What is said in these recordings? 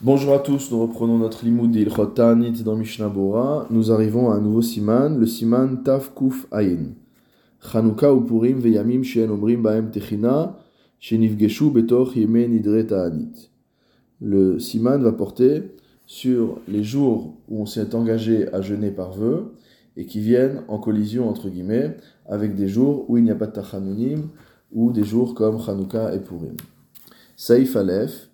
Bonjour à tous, nous reprenons notre limoud d'Ilchot Ta'anit dans Mishnah Bora. Nous arrivons à un nouveau siman, le siman Taf Kuf Ayin. Chanukah ou Purim veyamim she'en omrim ba'em techina she'nifgeshu betoch yeme nidre ta'anit. Le siman va porter sur les jours où on s'est engagé à jeûner par vœu et qui viennent en collision entre guillemets avec des jours où il n'y a pas de tachanunim ou des jours comme Chanukah et Purim. Saïf Aleph,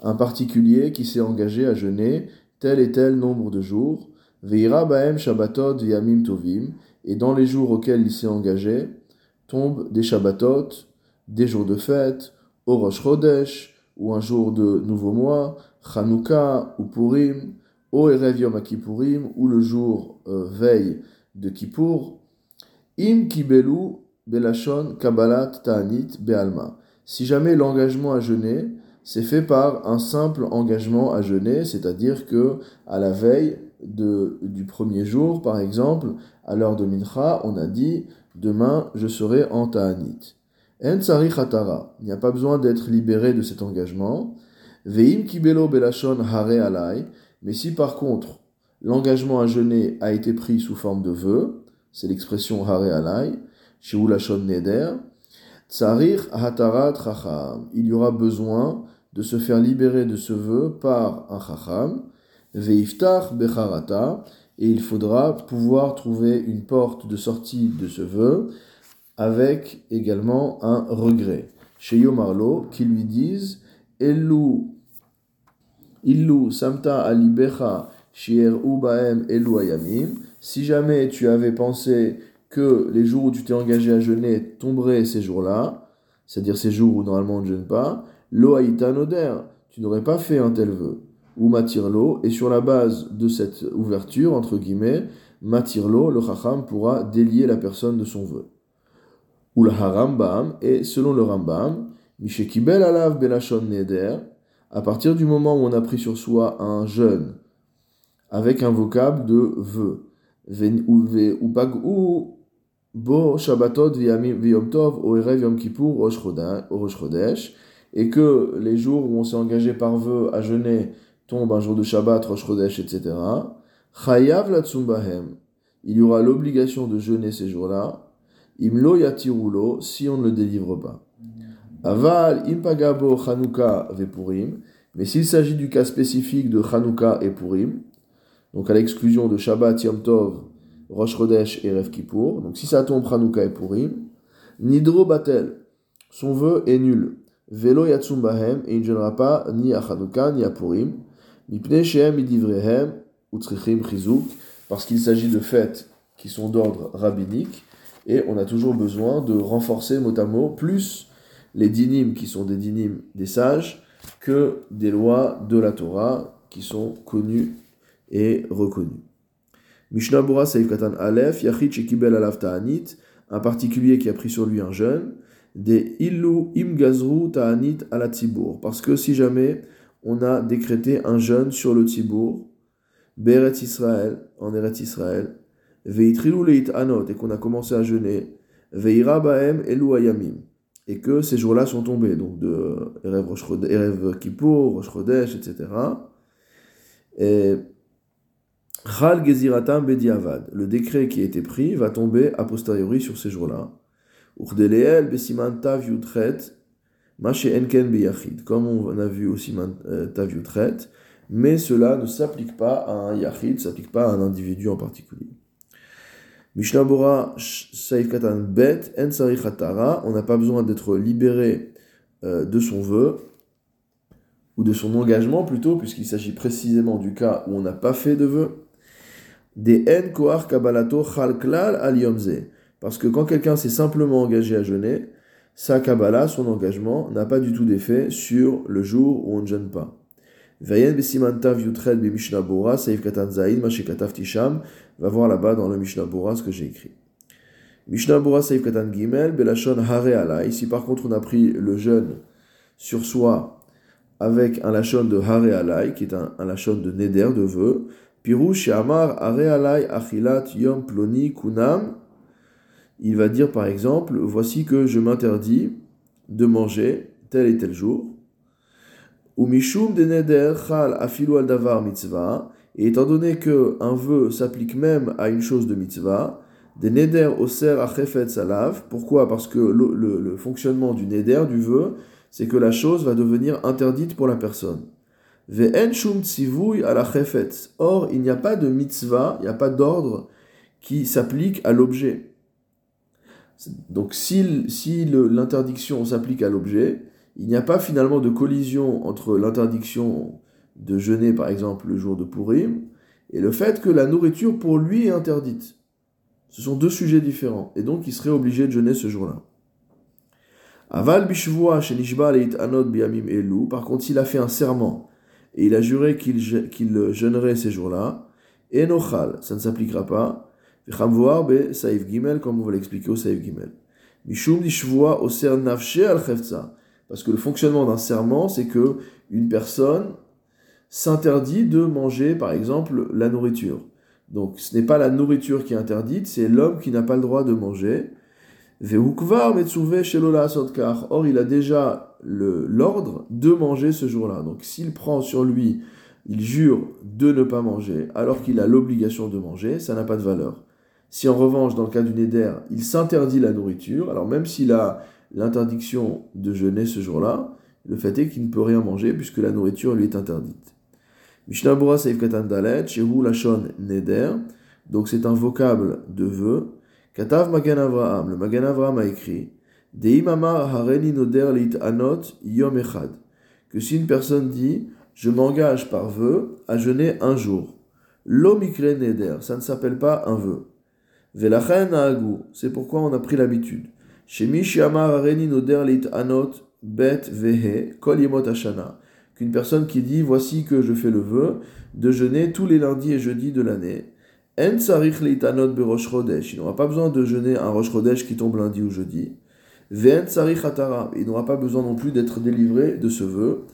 Un particulier qui s'est engagé à jeûner tel et tel nombre de jours, Veira Baem Shabbatot Yamim Tovim, et dans les jours auxquels il s'est engagé, tombent des Shabbatot, des jours de fête, au Rosh Chodesh, ou un jour de nouveau mois, Chanukah ou Purim, au Erev Yom ou le jour euh, veille de Kippour, Im Kibelu Belashon Kabbalat Ta'anit Be'alma. Si jamais l'engagement à jeûner c'est fait par un simple engagement à jeûner, c'est-à-dire que à la veille de, du premier jour, par exemple, à l'heure de Mincha, on a dit demain je serai en Ta'anit. En tsari Hatara, il n'y a pas besoin d'être libéré de cet engagement. Veim Kibelo Belashon Hare Alai, mais si par contre l'engagement à jeûner a été pris sous forme de vœu, c'est l'expression Hare Alai, Il y aura besoin de se faire libérer de ce vœu par un Chacham, Veiftar Becharata, et il faudra pouvoir trouver une porte de sortie de ce vœu avec également un regret. Chez Yomarlo, qui lui disent Elu, Illu Samta Alibecha Shier Ubaem Elu Ayamim. Si jamais tu avais pensé que les jours où tu t'es engagé à jeûner tomberaient ces jours-là, c'est-à-dire ces jours où normalement on ne jeûne pas, lo noder, tu n'aurais pas fait un tel vœu. Ou matirlo, et sur la base de cette ouverture, entre guillemets, matirlo, le chacham pourra délier la personne de son vœu. Ou le harambam, et selon le rambam, mishekibel alav belashon neder, à partir du moment où on a pris sur soi un jeûne avec un vocable de vœu, ou Bo Shabbatot Tov Oerev Yom Kippur Rosh Chodesh, et que les jours où on s'est engagé par vœu à jeûner tombent un jour de Shabbat, Rosh Chodesh, etc. Chayav Latsumbahem, il y aura l'obligation de jeûner ces jours-là. Imlo Yatirulo, si on ne le délivre pas. Aval Impagabo Chanukah Vepurim, mais s'il s'agit du cas spécifique de Chanukah et Purim, donc à l'exclusion de Shabbat, Yom Tov, Rosh Chodesh et Rev Kippour. Donc si ça tombe Hanouka et Purim, Nidro Batel, son vœu est nul. Velo Yatsum Bahem, et il ne pas ni à Hanouka ni à Purim. Mipne Shehem Idivrehem, Utsrichim Chizuk, parce qu'il s'agit de fêtes qui sont d'ordre rabbinique, et on a toujours besoin de renforcer mot à mot plus les dinim qui sont des dinim des sages que des lois de la Torah qui sont connues et reconnues. Mishnah Bora Saif Katan Aleph, Yachid Shekibel Alav Ta'anit, un particulier qui a pris sur lui un jeûne, des Illu Imgazru Ta'anit ala Parce que si jamais on a décrété un jeûne sur le Tzibour, Beret Israël, en Eret Israël, Veitrilu Leit Anot, et qu'on a commencé à jeûner, Veira Baem Elu Ayamim, et que ces jours-là sont tombés, donc de Erev Kippour, Rosh Chodesh, etc. Et Chal Geziratam Bediavad, le décret qui a été pris va tomber a posteriori sur ces jours-là. Urdeleel Besiman Tav Enken Beyachid, comme on a vu au Siman euh, Tav mais cela ne s'applique pas à un Yachid, ne s'applique pas à un individu en particulier. Mishnah Bora Saif Bet, En on n'a pas besoin d'être libéré euh, de son vœu, ou de son engagement plutôt, puisqu'il s'agit précisément du cas où on n'a pas fait de vœu des en koar kabalato chalklal al yomze. Parce que quand quelqu'un s'est simplement engagé à jeûner, sa kabbalah, son engagement, n'a pas du tout d'effet sur le jour où on ne jeûne pas. Va voir là-bas dans le Mishnah Bora ce que j'ai écrit. Mishnah Bora Saif Katan Gimel, Belashon Hare. Ici par contre on a pris le jeûne sur soi avec un lachon de Hare Alai, qui est un, un lachon de Neder, de vœu, Il va dire par exemple Voici que je m'interdis de manger tel et tel jour. Ou de davar mitzvah. Et étant donné qu'un vœu s'applique même à une chose de mitzvah, des neder oser achefet salav. Pourquoi? Parce que le, le, fonctionnement du neder, du vœu, c'est que la chose va devenir interdite pour la personne. Or, il n'y a pas de mitzvah, il n'y a pas d'ordre qui s'applique à l'objet. Donc si, si l'interdiction s'applique à l'objet, il n'y a pas finalement de collision entre l'interdiction de jeûner par exemple le jour de Purim et le fait que la nourriture pour lui est interdite. Ce sont deux sujets différents et donc il serait obligé de jeûner ce jour-là. Aval bishvua shenishba anot biamim elu. Par contre, s'il a fait un serment et il a juré qu'il jeûnerait ces jours-là, enochal, ça ne s'appliquera pas be Saïf Gimel, comme on va l'expliquer au Saïf Gimel. Mishum Nishvua Oser Nafshe al Parce que le fonctionnement d'un serment, c'est que une personne s'interdit de manger, par exemple, la nourriture. Donc ce n'est pas la nourriture qui est interdite, c'est l'homme qui n'a pas le droit de manger. Or, il a déjà l'ordre de manger ce jour-là. Donc s'il prend sur lui, il jure de ne pas manger, alors qu'il a l'obligation de manger, ça n'a pas de valeur. Si en revanche, dans le cas du Neder, il s'interdit la nourriture, alors même s'il a l'interdiction de jeûner ce jour-là, le fait est qu'il ne peut rien manger puisque la nourriture lui est interdite. Mishnah Saif Katan Dalet, Shehu Lashon Neder, donc c'est un vocable de vœu. Katav Magan Avraham, le Magan Avraham a écrit Hareni Noder Lit Yom Echad, que si une personne dit Je m'engage par vœu à jeûner un jour, L'omikre Neder, ça ne s'appelle pas un vœu. C'est pourquoi on a pris l'habitude. anot bet vehe kol Qu'une personne qui dit voici que je fais le vœu de jeûner tous les lundis et jeudis de l'année. En Il n'aura pas besoin de jeûner un rosh chodesh qui tombe lundi ou jeudi. Ve'en Il n'aura pas besoin non plus d'être délivré de ce vœu.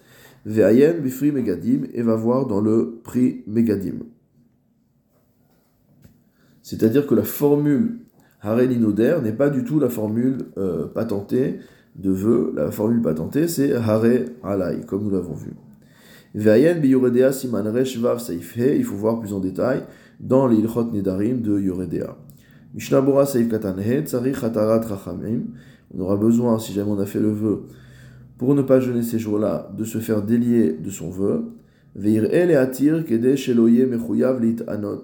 Ve'ayen bifri megadim. Et va voir dans le prix megadim. C'est-à-dire que la formule Hare n'est pas du tout la formule euh, patentée de vœu. La formule patentée, c'est Hare Alai, comme nous l'avons vu. Il faut voir plus en détail dans les Ilchot Nedarim de Yoredea. Mishnabura Saif Rachamim. On aura besoin, si jamais on a fait le vœu, pour ne pas jeûner ces jours-là, de se faire délier de son vœu. Veir El Atir Kede Anot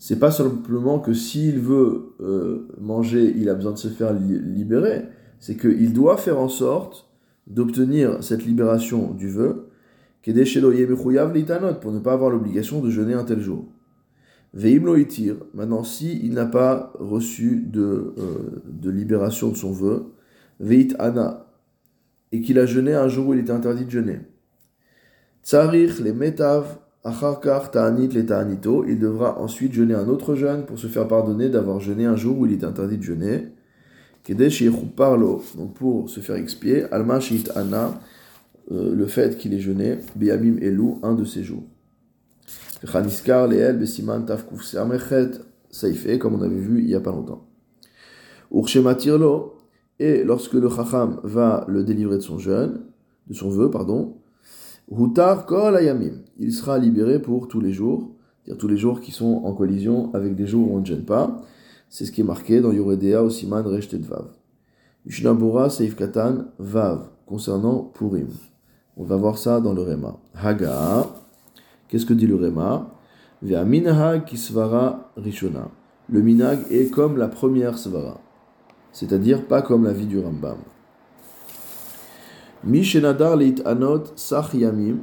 c'est pas simplement que s'il veut euh, manger, il a besoin de se faire libérer, c'est qu'il doit faire en sorte d'obtenir cette libération du vœu, pour ne pas avoir l'obligation de jeûner un tel jour. itir, maintenant si il n'a pas reçu de, euh, de libération de son vœu, veit ana, et qu'il a jeûné un jour où il était interdit de jeûner. Tsarich les metav il devra ensuite jeûner un autre jeûne pour se faire pardonner d'avoir jeûné un jour où il est interdit de jeûner. Donc pour se faire expier, Alma Ana, euh, le fait qu'il ait jeûné, Biamim Elu, un de ces jours. Chaniskar Leel Besiman Tafkuf Saifé, comme on avait vu il n'y a pas longtemps. Urshematirlo, et lorsque le Chacham va le délivrer de son jeûne, de son vœu, pardon, Hutar kol ayamim. Il sera libéré pour tous les jours, c'est-à-dire tous les jours qui sont en collision avec des jours où on ne gêne pas. C'est ce qui est marqué dans Yoredea Osiman Reshtet Vav. Mishnabura Seif Katan Vav, concernant Purim. On va voir ça dans le Rema. Haga, qu'est-ce que dit le Rema? Vea minhag kisvara rishona. Le minag est comme la première svara, c'est-à-dire pas comme la vie du Rambam. Mishenadar leit anot sach yamim,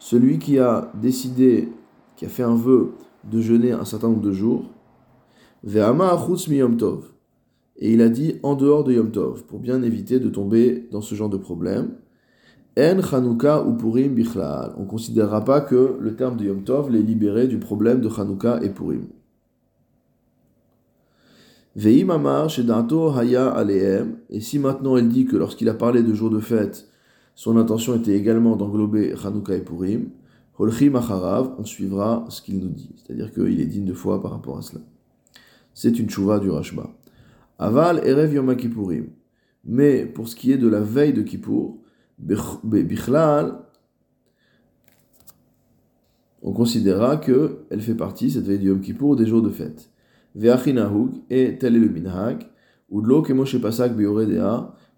celui qui a décidé, qui a fait un vœu de jeûner un certain nombre de jours, ve'ama achutz mi yom tov, et il a dit en dehors de yom tov, pour bien éviter de tomber dans ce genre de problème. En ou Purim bichlal. On ne considérera pas que le terme de Yom Tov l'est libéré du problème de Chanukah et Purim. Veim amar shedato haya aleem. Et si maintenant elle dit que lorsqu'il a parlé de jours de fête, son intention était également d'englober Hanouka et Purim. Holchim acharav, on suivra ce qu'il nous dit. C'est-à-dire qu'il est digne de foi par rapport à cela. C'est une chouva du Rashba. Aval erev yom Kippourim. Mais pour ce qui est de la veille de Kippour, Bichlal, on considérera qu'elle fait partie, cette veille du Yom Kippour, des jours de fête. Ve'achinahug, et tel est le minhag, ou de l'eau que Moshe Pasak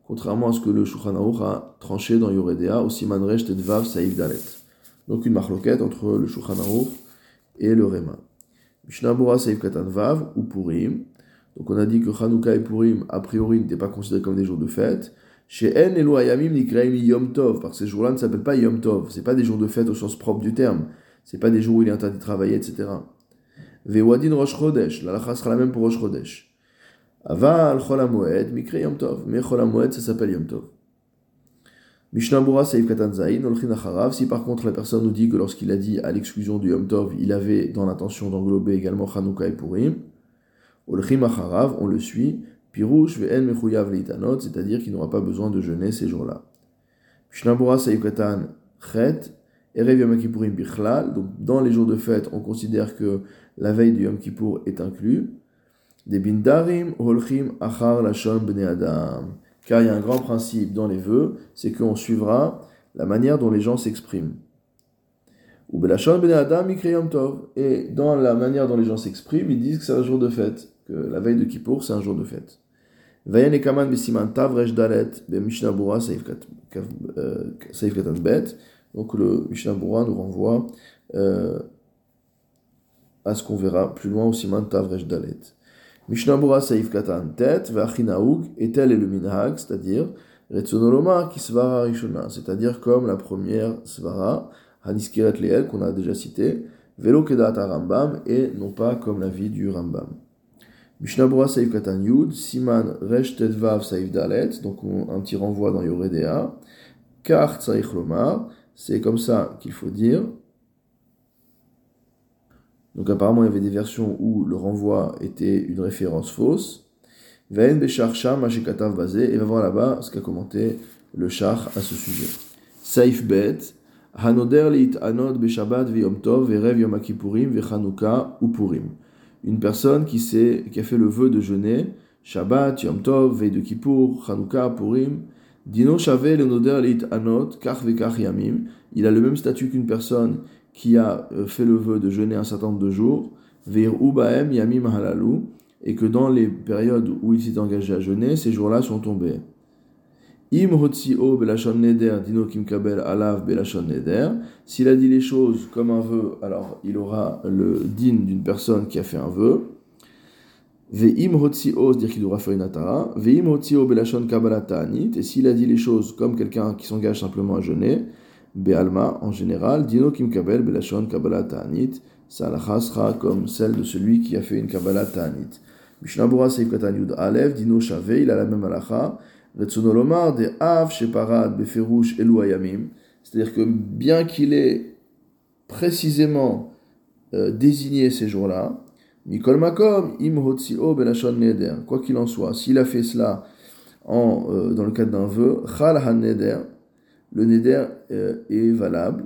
contrairement à ce que le Shulchan a tranché dans Yoredea, au Siman Resh Tedvav Saïf Dalet. Donc une marloquette entre le Shulchan et le Rema. Mishnah Bora Saïf Katan Vav, ou Purim. Donc on a dit que Chanukah et Purim, a priori, n'étaient pas considérés comme des jours de fête. Chez En et Ayamim Nikraim Yom Tov, parce que ces jours-là ne s'appellent pas Yom Tov. C'est pas des jours de fête au sens propre du terme. C'est pas des jours où il est interdit de travailler, etc. Vewadin Rosh Chodesh, la sera la même pour Rosh Chodesh. Aval Chol Moed, Mikre Yom Tov. Mais Chol Moed, ça s'appelle Yom Tov. Mishnah Bura Seif Katan Zain, Olchin. Si par contre la personne nous dit que lorsqu'il a dit à l'exclusion du Yom Tov, il avait dans l'intention d'englober également Chanukah et Purim, Olchim Acharav, on le suit, Pirouche Ve'en Mechuyav Leitanot, c'est-à-dire qu'il n'aura pas besoin de jeûner ces jours-là. Mishnah Bura Seif Katan Chet, Erev Yom Kippourim Bichlal, donc dans les jours de fête, on considère que la veille du Yom Kippour est inclus. Des bindarim holchim achar lashon bnei adam. Car il y a un grand principe dans les vœux, c'est qu'on suivra la manière dont les gens s'expriment. Ou belashon bnei adam tov. Et dans la manière dont les gens s'expriment, ils disent que c'est un jour de fête, la veille de Kippour c'est un jour de fête. Vayen ekaman besiman tavresh dalet mishnah bura saif euh, katan bet. Donc le Mishnah Bura nous renvoie euh, à ce qu'on verra plus loin au Siman Tavrej Dalet. Mishnah Bura Saif Katan Tet, Vachinaoug, et tel est le Minhag, c'est-à-dire Retsonoloma Kisvara Rishona, c'est-à-dire comme la première Svara, Haniskiret Leel, qu'on a déjà cité, Velo Kedat Rambam, et non pas comme la vie du Rambam. Mishnah Saif Katan Yud, Siman Resh Tetvav Saif Dalet, donc un petit renvoi dans Yoredea, Kar Tsaich Lomar, c'est comme ça qu'il faut dire. Donc apparemment, il y avait des versions où le renvoi était une référence fausse. Ve'en besharcha mashikatav basé. Et va voir là-bas ce qu'a commenté le char à ce sujet. Saif bet. Hanoder lit anod beshabat ve'yom tov ve'rev yom akipurim ve'chanuka ou purim. Une personne qui, qui a fait le vœu de jeûner, Shabbat, Yom Tov, veille de Kippour, Chanukah, Purim, Dino Shavé le Noder Leit Anot, Kach Vekach Yamim. Il a le même statut qu'une personne qui a euh, fait le vœu de jeûner un certain nombre de jours, Veir Ubaem Yamim Halalu, et que dans les périodes où il s'est engagé à jeûner, ces jours-là sont tombés. Im Hotzio Belashon Neder, Dino Kimkabel Alav Belashon Neder. S'il a dit les choses comme un vœu, alors il aura le din d'une personne qui a fait un vœu. Ve'im hotzio, c'est-à-dire qu'il devra faire une atara. Ve'im hotzio belashon kabbalah ta'anit. Et s'il a dit les choses comme quelqu'un qui s'engage simplement à jeûner, be'alma, en général, dino kim kabel belashon kabbalah ta'anit. Sa sera comme celle de celui qui a fait une kabbalah ta'anit. Mishnabura seif katan yud alev, dino shave, il a la même alacha. De av sheparad beferush elu ayamim. C'est-à-dire que bien qu'il ait précisément euh, désigné ces jours-là, Mikol Makom, im belashon neder. Quoi qu'il en soit, s'il a fait cela en, euh, dans le cadre d'un vœu, chal han neder, le neder euh, est valable.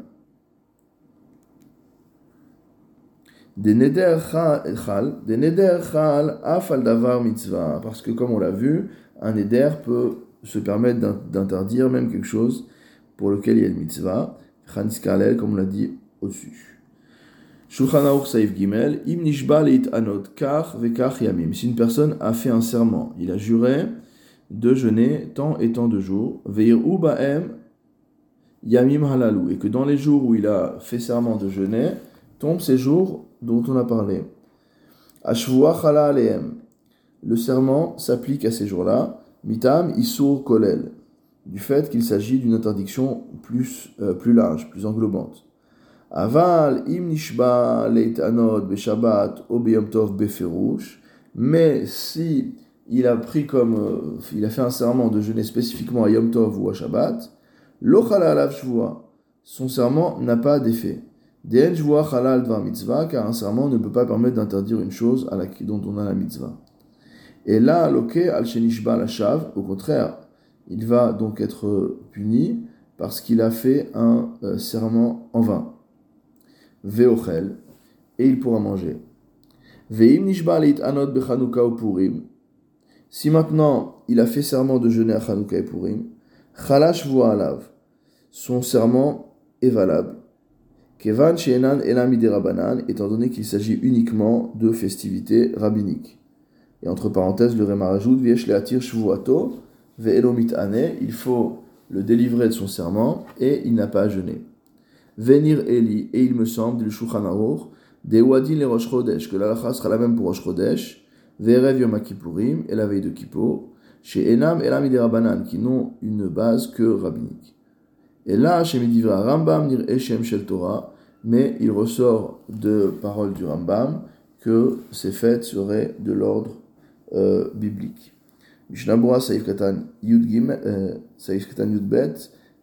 Des neder chal, des neder chal afal davar mitzvah. Parce que comme on l'a vu, un neder peut se permettre d'interdire même quelque chose pour lequel il y a une mitzvah. Chan comme on l'a dit au-dessus. Shulchan Aruch Saif Gimel, Im Nishba Anot Kach Vekach Yamim. Si une personne a fait un serment, il a juré de jeûner tant et tant de jours, Veir Ubaem Yamim Halalu, et que dans les jours où il a fait serment de jeûner, tombent ces jours dont on a parlé. Ashvua Chala Aleem. Le serment s'applique à ces jours-là, Mitam Isur Kolel, du fait qu'il s'agit d'une interdiction plus, euh, plus large, plus englobante. Aval im nishba leitanot beshabbat ou tov beferush. Mais si il a pris comme, euh, il a fait un serment de jeûner spécifiquement à Yom Tov ou à Shabbat, lo halal son serment n'a pas d'effet. Den halal dvar mitzvah, car un serment ne peut pas permettre d'interdire une chose à la, dont on a la mitzvah. Et là, loke al shenishba la shav, au contraire, il va donc être puni parce qu'il a fait un euh, serment en vain veochel, et il pourra manger. Veim nishba anot bechanuka ou purim. Si maintenant il a fait serment de jeûner à Hanouka et Purim, Chalash alav. Son serment est valable. Kevan she'enan elamide rabanan, étant donné qu'il s'agit uniquement de festivités rabbiniques. Et entre parenthèses, le Réma rajoute, Viesh le'atir shvuato, ve'elomit ane, il faut le délivrer de son serment, et il n'a pas à jeûner. Venir Eli, et il me semble, le Shulchan Aruch, des Wadin les Rosh Chodesh, que la sera la même pour Rosh Chodesh, Ve'erev Yom et la veille de Kippour, chez Enam et Lamide Rabbanan, qui n'ont une base que rabbinique. Et là, chez Medivra Rambam Nir Eshem Shel Torah, mais il ressort de paroles du Rambam que ces fêtes seraient de l'ordre euh, biblique. Katan Yud euh, Saïf Katan Yud Bet,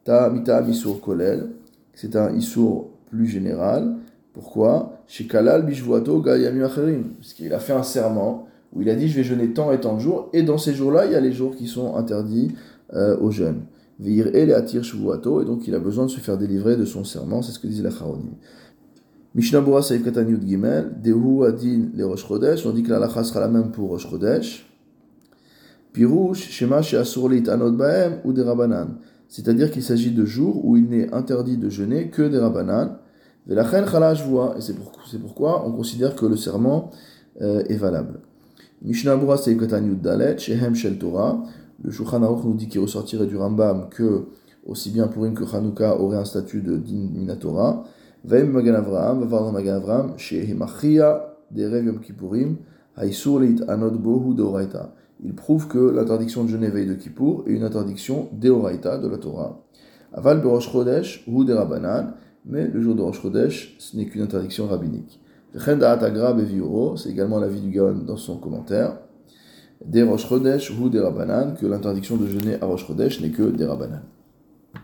Ta Mita Misur Kolel, c'est un Issour plus général. Pourquoi? Chez Kalal Gayami Acherim, parce qu'il a fait un serment où il a dit je vais jeûner tant et tant de jours, et dans ces jours-là, il y a les jours qui sont interdits euh, aux jeunes. Veir atir et donc il a besoin de se faire délivrer de son serment, c'est ce que disait la Charonim. Mishnah Bora Saïf Katan Yud Gimel, Dehu Adin le Rosh Chodesh, on dit que la lacha sera la même pour Rosh Chodesh. Pirouche, Shema Sheasurlit Anod Baem ou des Rabanan. C'est-à-dire qu'il s'agit de jours où il n'est interdit de jeûner que des Rabanan. Velachen Chalash voit, et c'est pourquoi on considère que le serment euh, est valable. Mishnah Bora Saïf Katan Dalet, Shehem Shel Torah. Le Shulchan Aruch nous dit qu'il ressortirait du Rambam que aussi bien Purim que Hanouka aurait un statut de din Minatora. Il prouve que l'interdiction de veille de Kippour est une interdiction Deoraita de la Torah. Aval Berosh Chodesh, ou des Rabbanan, mais le jour de Rosh ce n'est qu'une interdiction rabbinique. C'est également l'avis du Gaon dans son commentaire des Rosh Chodesh ou des que l'interdiction de jeûner à Rosh Chodesh n'est que des Rabbanan.